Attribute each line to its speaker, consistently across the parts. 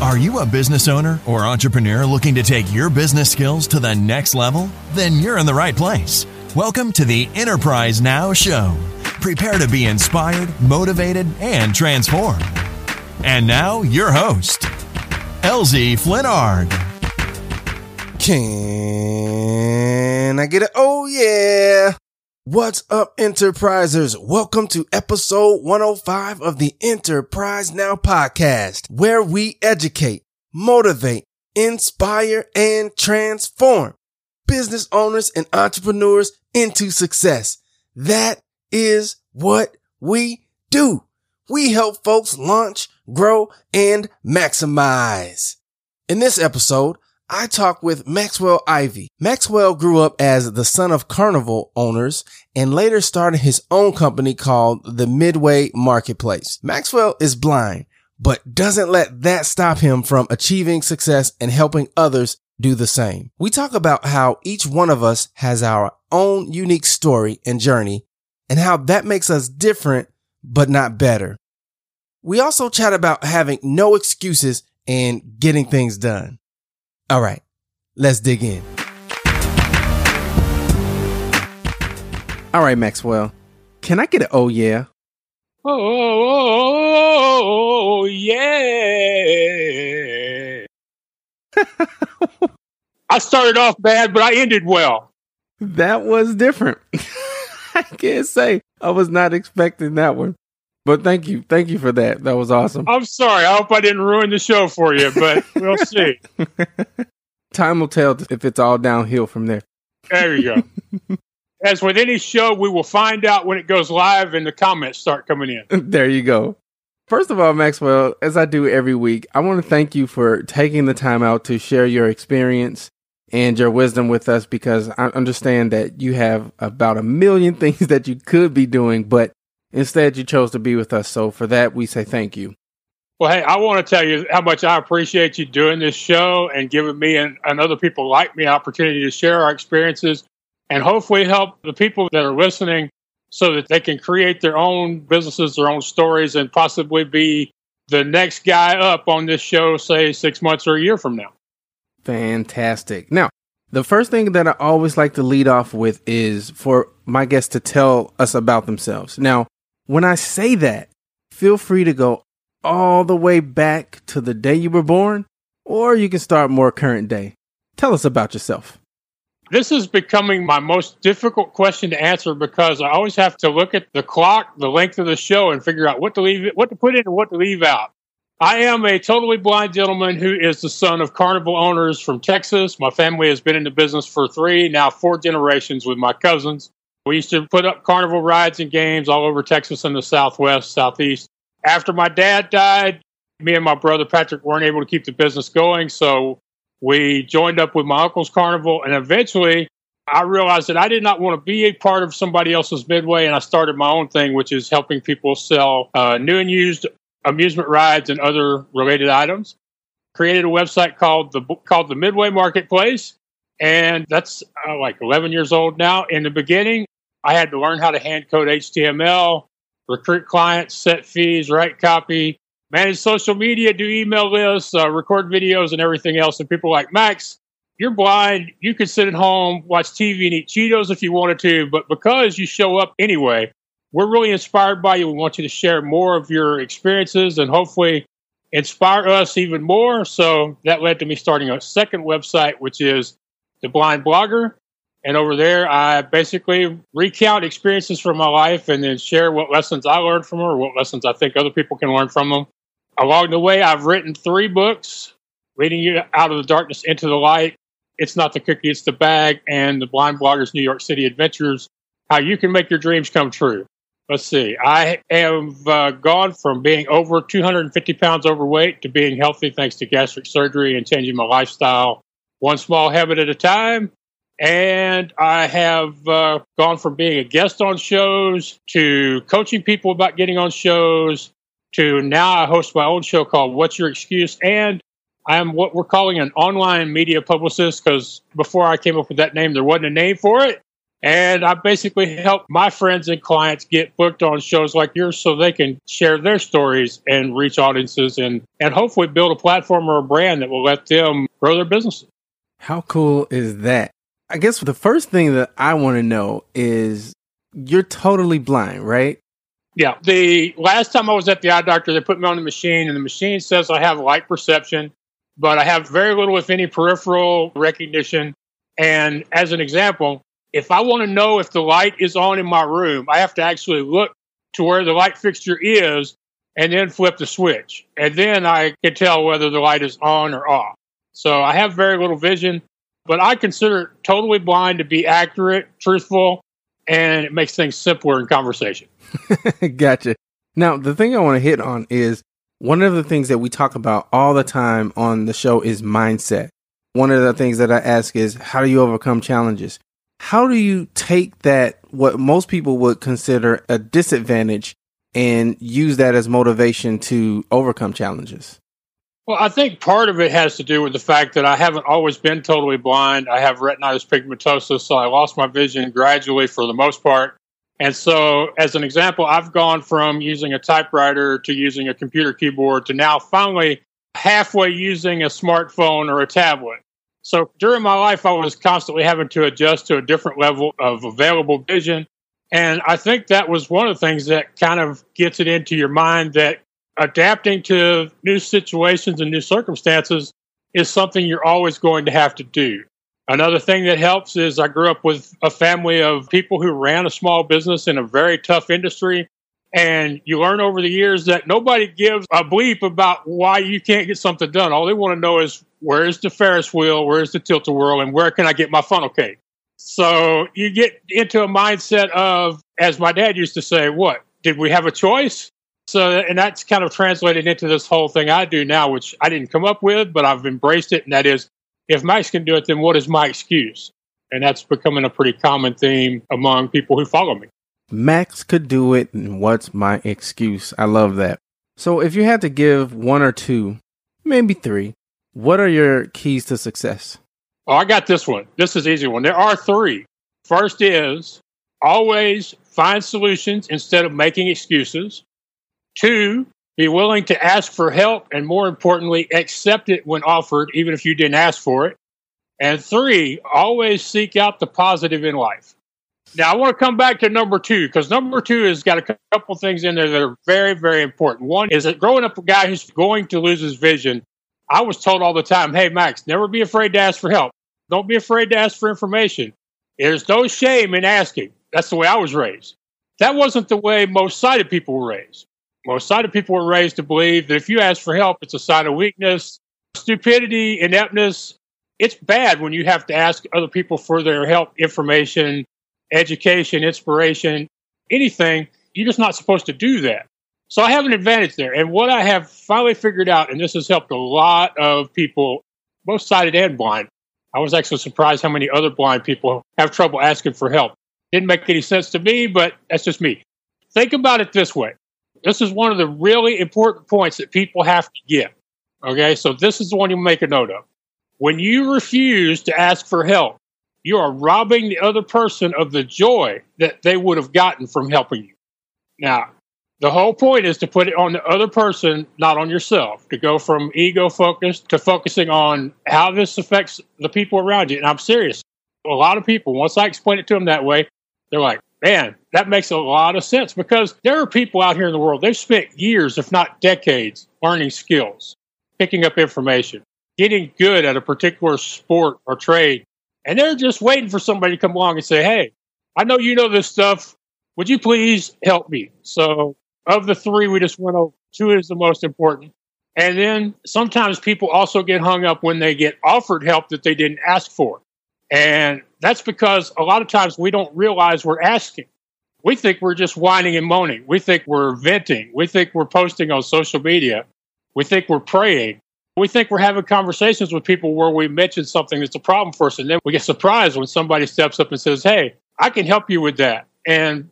Speaker 1: Are you a business owner or entrepreneur looking to take your business skills to the next level? Then you're in the right place. Welcome to the Enterprise Now Show. Prepare to be inspired, motivated, and transformed. And now, your host, LZ Flinnard.
Speaker 2: Can I get it? Oh, yeah. What's up, enterprisers? Welcome to episode 105 of the Enterprise Now podcast, where we educate, motivate, inspire, and transform business owners and entrepreneurs into success. That is what we do. We help folks launch, grow, and maximize. In this episode, I talk with Maxwell Ivy. Maxwell grew up as the son of carnival owners and later started his own company called the Midway Marketplace. Maxwell is blind, but doesn't let that stop him from achieving success and helping others do the same. We talk about how each one of us has our own unique story and journey and how that makes us different, but not better. We also chat about having no excuses and getting things done. All right, let's dig in.
Speaker 3: All right, Maxwell. Can I get an oh yeah?
Speaker 4: Oh, oh, oh, oh yeah. I started off bad, but I ended well.
Speaker 3: That was different. I can't say I was not expecting that one. But thank you. Thank you for that. That was awesome.
Speaker 4: I'm sorry. I hope I didn't ruin the show for you, but we'll see.
Speaker 3: Time will tell if it's all downhill from there.
Speaker 4: There you go. As with any show, we will find out when it goes live and the comments start coming in.
Speaker 3: there you go. First of all, Maxwell, as I do every week, I want to thank you for taking the time out to share your experience and your wisdom with us because I understand that you have about a million things that you could be doing, but instead you chose to be with us. So for that, we say thank you.
Speaker 4: Well, hey, I want to tell you how much I appreciate you doing this show and giving me and, and other people like me opportunity to share our experiences and hopefully help the people that are listening so that they can create their own businesses, their own stories, and possibly be the next guy up on this show, say six months or a year from now.
Speaker 3: Fantastic. Now, the first thing that I always like to lead off with is for my guests to tell us about themselves. Now, when I say that, feel free to go all the way back to the day you were born, or you can start more current day. Tell us about yourself.
Speaker 4: This is becoming my most difficult question to answer because I always have to look at the clock, the length of the show, and figure out what to leave, what to put in, and what to leave out. I am a totally blind gentleman who is the son of carnival owners from Texas. My family has been in the business for three, now four generations with my cousins. We used to put up carnival rides and games all over Texas and the Southwest, Southeast. After my dad died, me and my brother Patrick weren't able to keep the business going, so we joined up with my uncle's carnival, and eventually I realized that I did not want to be a part of somebody else's midway, and I started my own thing, which is helping people sell uh, new and used amusement rides and other related items. Created a website called the called the Midway Marketplace, and that's uh, like 11 years old now. In the beginning, I had to learn how to hand code HTML, recruit clients, set fees, write copy, manage social media, do email lists, uh, record videos, and everything else. And people like, Max, you're blind. You could sit at home, watch TV, and eat Cheetos if you wanted to. But because you show up anyway, we're really inspired by you. We want you to share more of your experiences and hopefully inspire us even more. So that led to me starting a second website, which is The Blind Blogger. And over there, I basically recount experiences from my life and then share what lessons I learned from them or what lessons I think other people can learn from them. Along the way, I've written three books leading you out of the darkness into the light. It's not the cookie, it's the bag, and the Blind Bloggers New York City Adventures, how you can make your dreams come true. let's see. I have uh, gone from being over 250 pounds overweight to being healthy thanks to gastric surgery and changing my lifestyle one small habit at a time. And I have uh, gone from being a guest on shows to coaching people about getting on shows to now I host my own show called What's Your Excuse? And I'm what we're calling an online media publicist because before I came up with that name, there wasn't a name for it. And I basically help my friends and clients get booked on shows like yours so they can share their stories and reach audiences and, and hopefully build a platform or a brand that will let them grow their businesses.
Speaker 3: How cool is that? I guess the first thing that I want to know is you're totally blind, right?
Speaker 4: Yeah. The last time I was at the eye doctor, they put me on the machine, and the machine says I have light perception, but I have very little, if any, peripheral recognition. And as an example, if I want to know if the light is on in my room, I have to actually look to where the light fixture is and then flip the switch. And then I can tell whether the light is on or off. So I have very little vision, but I consider totally blind to be accurate, truthful, and it makes things simpler in conversation.
Speaker 3: gotcha. Now, the thing I want to hit on is one of the things that we talk about all the time on the show is mindset. One of the things that I ask is how do you overcome challenges? How do you take that, what most people would consider a disadvantage, and use that as motivation to overcome challenges?
Speaker 4: Well, I think part of it has to do with the fact that I haven't always been totally blind. I have retinitis pigmentosa, so I lost my vision gradually for the most part. And so, as an example, I've gone from using a typewriter to using a computer keyboard to now finally halfway using a smartphone or a tablet. So during my life, I was constantly having to adjust to a different level of available vision. And I think that was one of the things that kind of gets it into your mind that adapting to new situations and new circumstances is something you're always going to have to do. Another thing that helps is I grew up with a family of people who ran a small business in a very tough industry. And you learn over the years that nobody gives a bleep about why you can't get something done. All they want to know is where's the Ferris wheel, where's the tilt a whirl, and where can I get my funnel cake? So you get into a mindset of, as my dad used to say, what? Did we have a choice? So, and that's kind of translated into this whole thing I do now, which I didn't come up with, but I've embraced it. And that is, if Max can do it, then what is my excuse? And that's becoming a pretty common theme among people who follow me.
Speaker 3: Max could do it. And what's my excuse? I love that. So, if you had to give one or two, maybe three, what are your keys to success?
Speaker 4: Oh, I got this one. This is easy one. There are three. First is always find solutions instead of making excuses. Two, be willing to ask for help and more importantly, accept it when offered, even if you didn't ask for it. And three, always seek out the positive in life. Now, I want to come back to number two because number two has got a couple things in there that are very, very important. One is that growing up a guy who's going to lose his vision, I was told all the time, hey, Max, never be afraid to ask for help. Don't be afraid to ask for information. There's no shame in asking. That's the way I was raised. That wasn't the way most sighted people were raised. Most sighted people were raised to believe that if you ask for help, it's a sign of weakness, stupidity, ineptness. It's bad when you have to ask other people for their help, information, education, inspiration, anything. You're just not supposed to do that. So I have an advantage there. And what I have finally figured out, and this has helped a lot of people, both sighted and blind. I was actually surprised how many other blind people have trouble asking for help. Didn't make any sense to me, but that's just me. Think about it this way. This is one of the really important points that people have to get. Okay, so this is the one you make a note of. When you refuse to ask for help, you are robbing the other person of the joy that they would have gotten from helping you. Now, the whole point is to put it on the other person, not on yourself, to go from ego focused to focusing on how this affects the people around you. And I'm serious. A lot of people, once I explain it to them that way, they're like, man, that makes a lot of sense because there are people out here in the world, they've spent years, if not decades, learning skills, picking up information, getting good at a particular sport or trade. And they're just waiting for somebody to come along and say, hey, I know you know this stuff. Would you please help me? So of the three we just went over, two is the most important. And then sometimes people also get hung up when they get offered help that they didn't ask for. And that's because a lot of times we don't realize we're asking. we think we're just whining and moaning. We think we're venting. We think we're posting on social media. We think we're praying. We think we're having conversations with people where we mention something that's a problem for us. And then we get surprised when somebody steps up and says, Hey, I can help you with that. And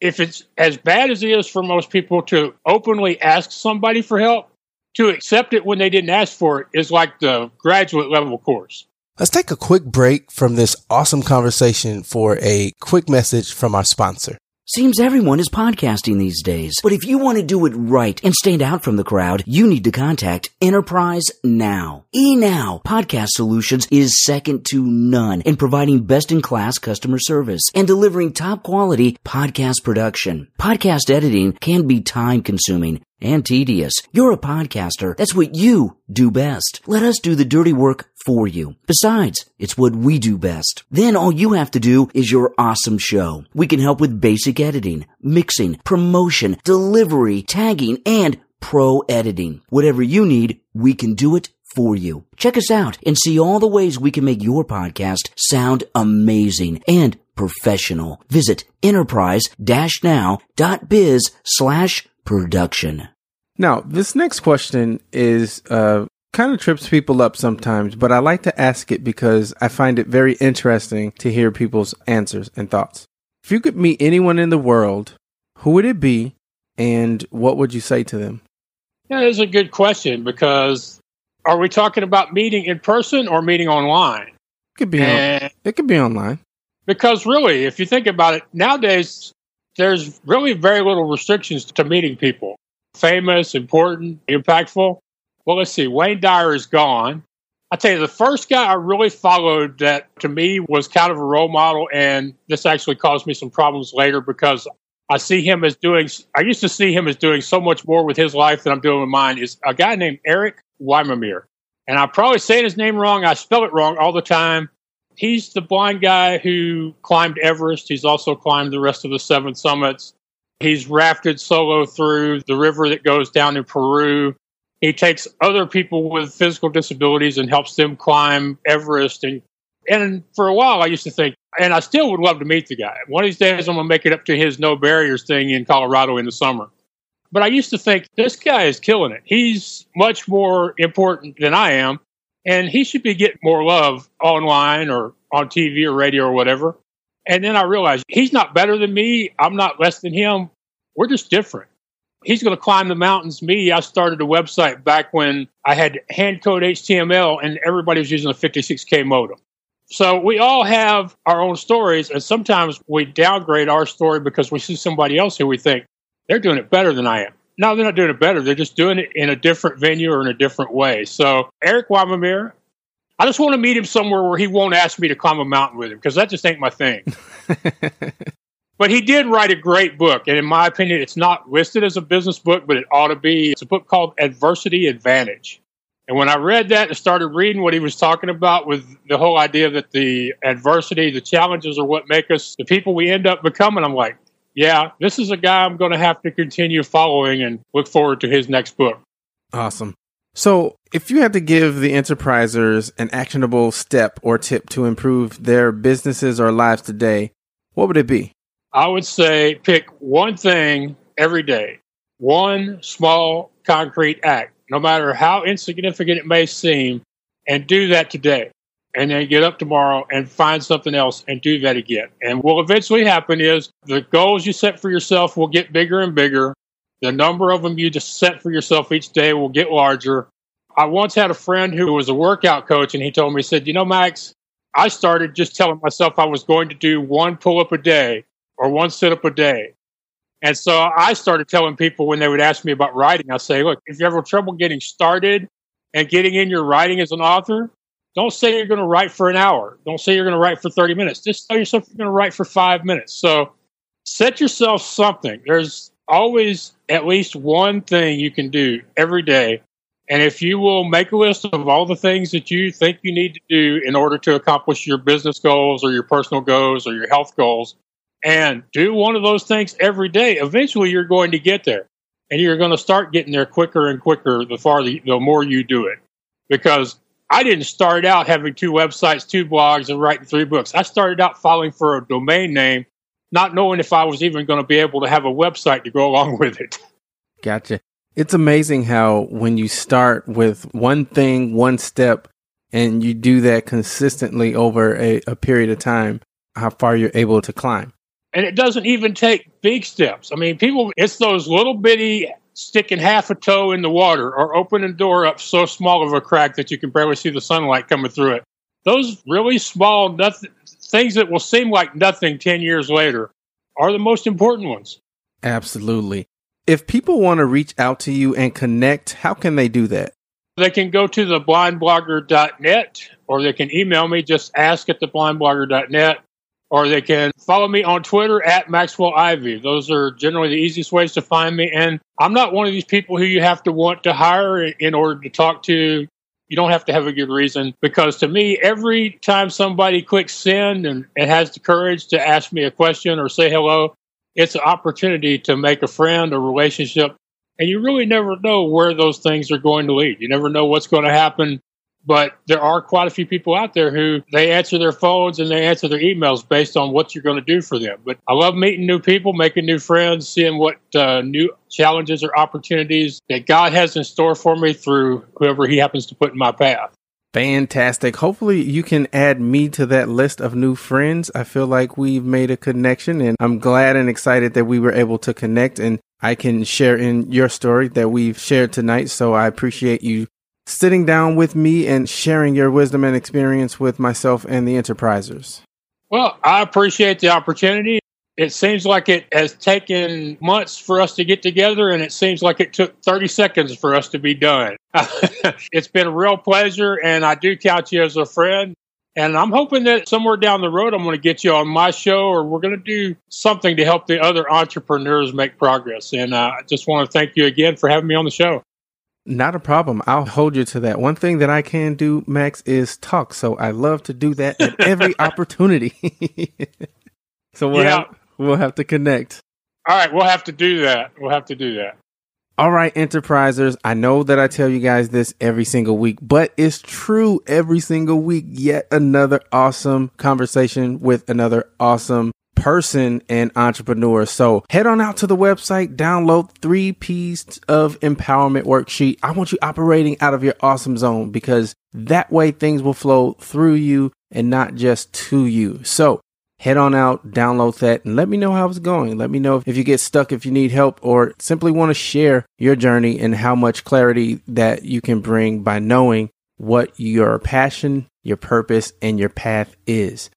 Speaker 4: if it's as bad as it is for most people to openly ask somebody for help, to accept it when they didn't ask for it is like the graduate level course.
Speaker 2: Let's take a quick break from this awesome conversation for a quick message from our sponsor.
Speaker 5: Seems everyone is podcasting these days. But if you want to do it right and stand out from the crowd, you need to contact Enterprise Now. eNow Podcast Solutions is second to none in providing best in class customer service and delivering top quality podcast production. Podcast editing can be time consuming and tedious. You're a podcaster. That's what you do best. Let us do the dirty work for you. Besides, it's what we do best. Then all you have to do is your awesome show. We can help with basic editing, mixing, promotion, delivery, tagging, and pro editing. Whatever you need, we can do it for you. Check us out and see all the ways we can make your podcast sound amazing and professional. Visit enterprise-now.biz slash production.
Speaker 3: Now, this next question is uh, kind of trips people up sometimes, but I like to ask it because I find it very interesting to hear people's answers and thoughts. If you could meet anyone in the world, who would it be and what would you say to them?
Speaker 4: Yeah, that's a good question because are we talking about meeting in person or meeting online?
Speaker 3: It could be on, it could be online.
Speaker 4: Because really, if you think about it, nowadays there's really very little restrictions to meeting people. Famous, important, impactful. Well, let's see. Wayne Dyer is gone. I tell you, the first guy I really followed that to me was kind of a role model, and this actually caused me some problems later because I see him as doing. I used to see him as doing so much more with his life than I'm doing with mine. Is a guy named Erik Weihenmayer, and I'm probably saying his name wrong. I spell it wrong all the time he's the blind guy who climbed Everest. He's also climbed the rest of the seven summits. He's rafted solo through the river that goes down in Peru. He takes other people with physical disabilities and helps them climb Everest. And, and for a while, I used to think, and I still would love to meet the guy. One of these days, I'm going to make it up to his no barriers thing in Colorado in the summer. But I used to think, this guy is killing it. He's much more important than I am and he should be getting more love online or on TV or radio or whatever. And then I realized he's not better than me. I'm not less than him. We're just different. He's going to climb the mountains. Me, I started a website back when I had hand code HTML and everybody was using a 56K modem. So we all have our own stories, and sometimes we downgrade our story because we see somebody else who we think they're doing it better than I am. No, they're not doing it better. They're just doing it in a different venue or in a different way. So Erik Weihenmayer, I just want to meet him somewhere where he won't ask me to climb a mountain with him because that just ain't my thing. but he did write a great book, and in my opinion, it's not listed as a business book, but it ought to be. It's a book called Adversity Advantage. And when I read that and started reading what he was talking about with the whole idea that the adversity, the challenges are what make us the people we end up becoming, I'm like, yeah, this is a guy I'm going to have to continue following and look forward to his next book.
Speaker 3: Awesome. So, if you had to give the enterprisers an actionable step or tip to improve their businesses or lives today, what would it be?
Speaker 4: I would say pick one thing every day, one small concrete act, no matter how insignificant it may seem, and do that today and then get up tomorrow and find something else and do that again. And what will eventually happen is the goals you set for yourself will get bigger and bigger. The number of them you just set for yourself each day will get larger. I once had a friend who was a workout coach, and he told me, he said, You know, Max, I started just telling myself I was going to do one pull up a day or one sit up a day. And so I started telling people when they would ask me about writing, I say, Look, if you have trouble getting started and getting in your writing as an author, don't say you're going to write for an hour. Don't say you're going to write for 30 minutes. Just tell yourself you're going to write for five minutes. So set yourself something. There's always at least one thing you can do every day. And if you will make a list of all the things that you think you need to do in order to accomplish your business goals or your personal goals or your health goals, and do one of those things every day, eventually you're going to get there. And you're going to start getting there quicker and quicker the farther, the more you do it. Because I didn't start out having two websites, two blogs, and writing three books. I started out filing for a domain name not knowing if I was even going to be able to have a website to go along with it.
Speaker 3: Gotcha. It's amazing how when you start with one thing, one step, and you do that consistently over a, a period of time, how far you're able to climb.
Speaker 4: And it doesn't even take big steps. I mean, people, it's those little bitty sticking half a toe in the water or opening the door up so small of a crack that you can barely see the sunlight coming through it. Those really small nothing, things that will seem like nothing 10 years later are the most important ones.
Speaker 3: Absolutely. If people want to reach out to you and connect, how can they do that?
Speaker 4: They can go to the blindblogger.net or they can email me, just ask at the blindblogger.net, or they can follow me on Twitter at Maxwell Ivy. Those are generally the easiest ways to find me. And I'm not one of these people who you have to want to hire in order to talk to. You don't have to have a good reason because to me, every time somebody clicks send and, and has the courage to ask me a question or say hello, it's an opportunity to make a friend, a relationship, and you really never know where those things are going to lead. You never know what's going to happen. But there are quite a few people out there who they answer their phones and they answer their emails based on what you're going to do for them. But I love meeting new people, making new friends, seeing what uh, new challenges or opportunities that God has in store for me through whoever He happens to put in my path.
Speaker 3: Fantastic. Hopefully, you can add me to that list of new friends. I feel like we've made a connection, and I'm glad and excited that we were able to connect. And I can share in your story that we've shared tonight. So I appreciate you sitting down with me and sharing your wisdom and experience with myself and the enterprisers.
Speaker 4: Well, I appreciate the opportunity. It seems like it has taken months for us to get together, and it seems like it took 30 seconds for us to be done. it's been a real pleasure, and I do count you as a friend. And I'm hoping that somewhere down the road, I'm going to get you on my show, or we're going to do something to help the other entrepreneurs make progress. And uh, I just want to thank you again for having me on the show.
Speaker 3: Not a problem. I'll hold you to that. One thing that I can do, Max, is talk. So I love to do that at every opportunity. so we'll, yeah. have, we'll have to connect.
Speaker 4: All right, we'll have to do that. We'll have to do that.
Speaker 3: All right, enterprisers. I know that I tell you guys this every single week, but it's true every single week. Yet another awesome conversation with another awesome person and entrepreneur. So head on out to the website, download three P's of empowerment worksheet. I want you operating out of your awesome zone because that way things will flow through you and not just to you. So head on out, download that, and let me know how it's going. Let me know if you get stuck, if you need help, or simply want to share your journey and how much clarity that you can bring by knowing what your passion, your purpose, and your path is.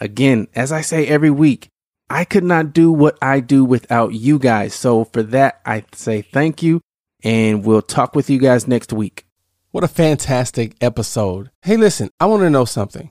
Speaker 3: Again, as I say every week, I could not do what I do without you guys. So for that, I say thank you and we'll talk with you guys next week. What a fantastic episode. Hey, listen, I want to know something.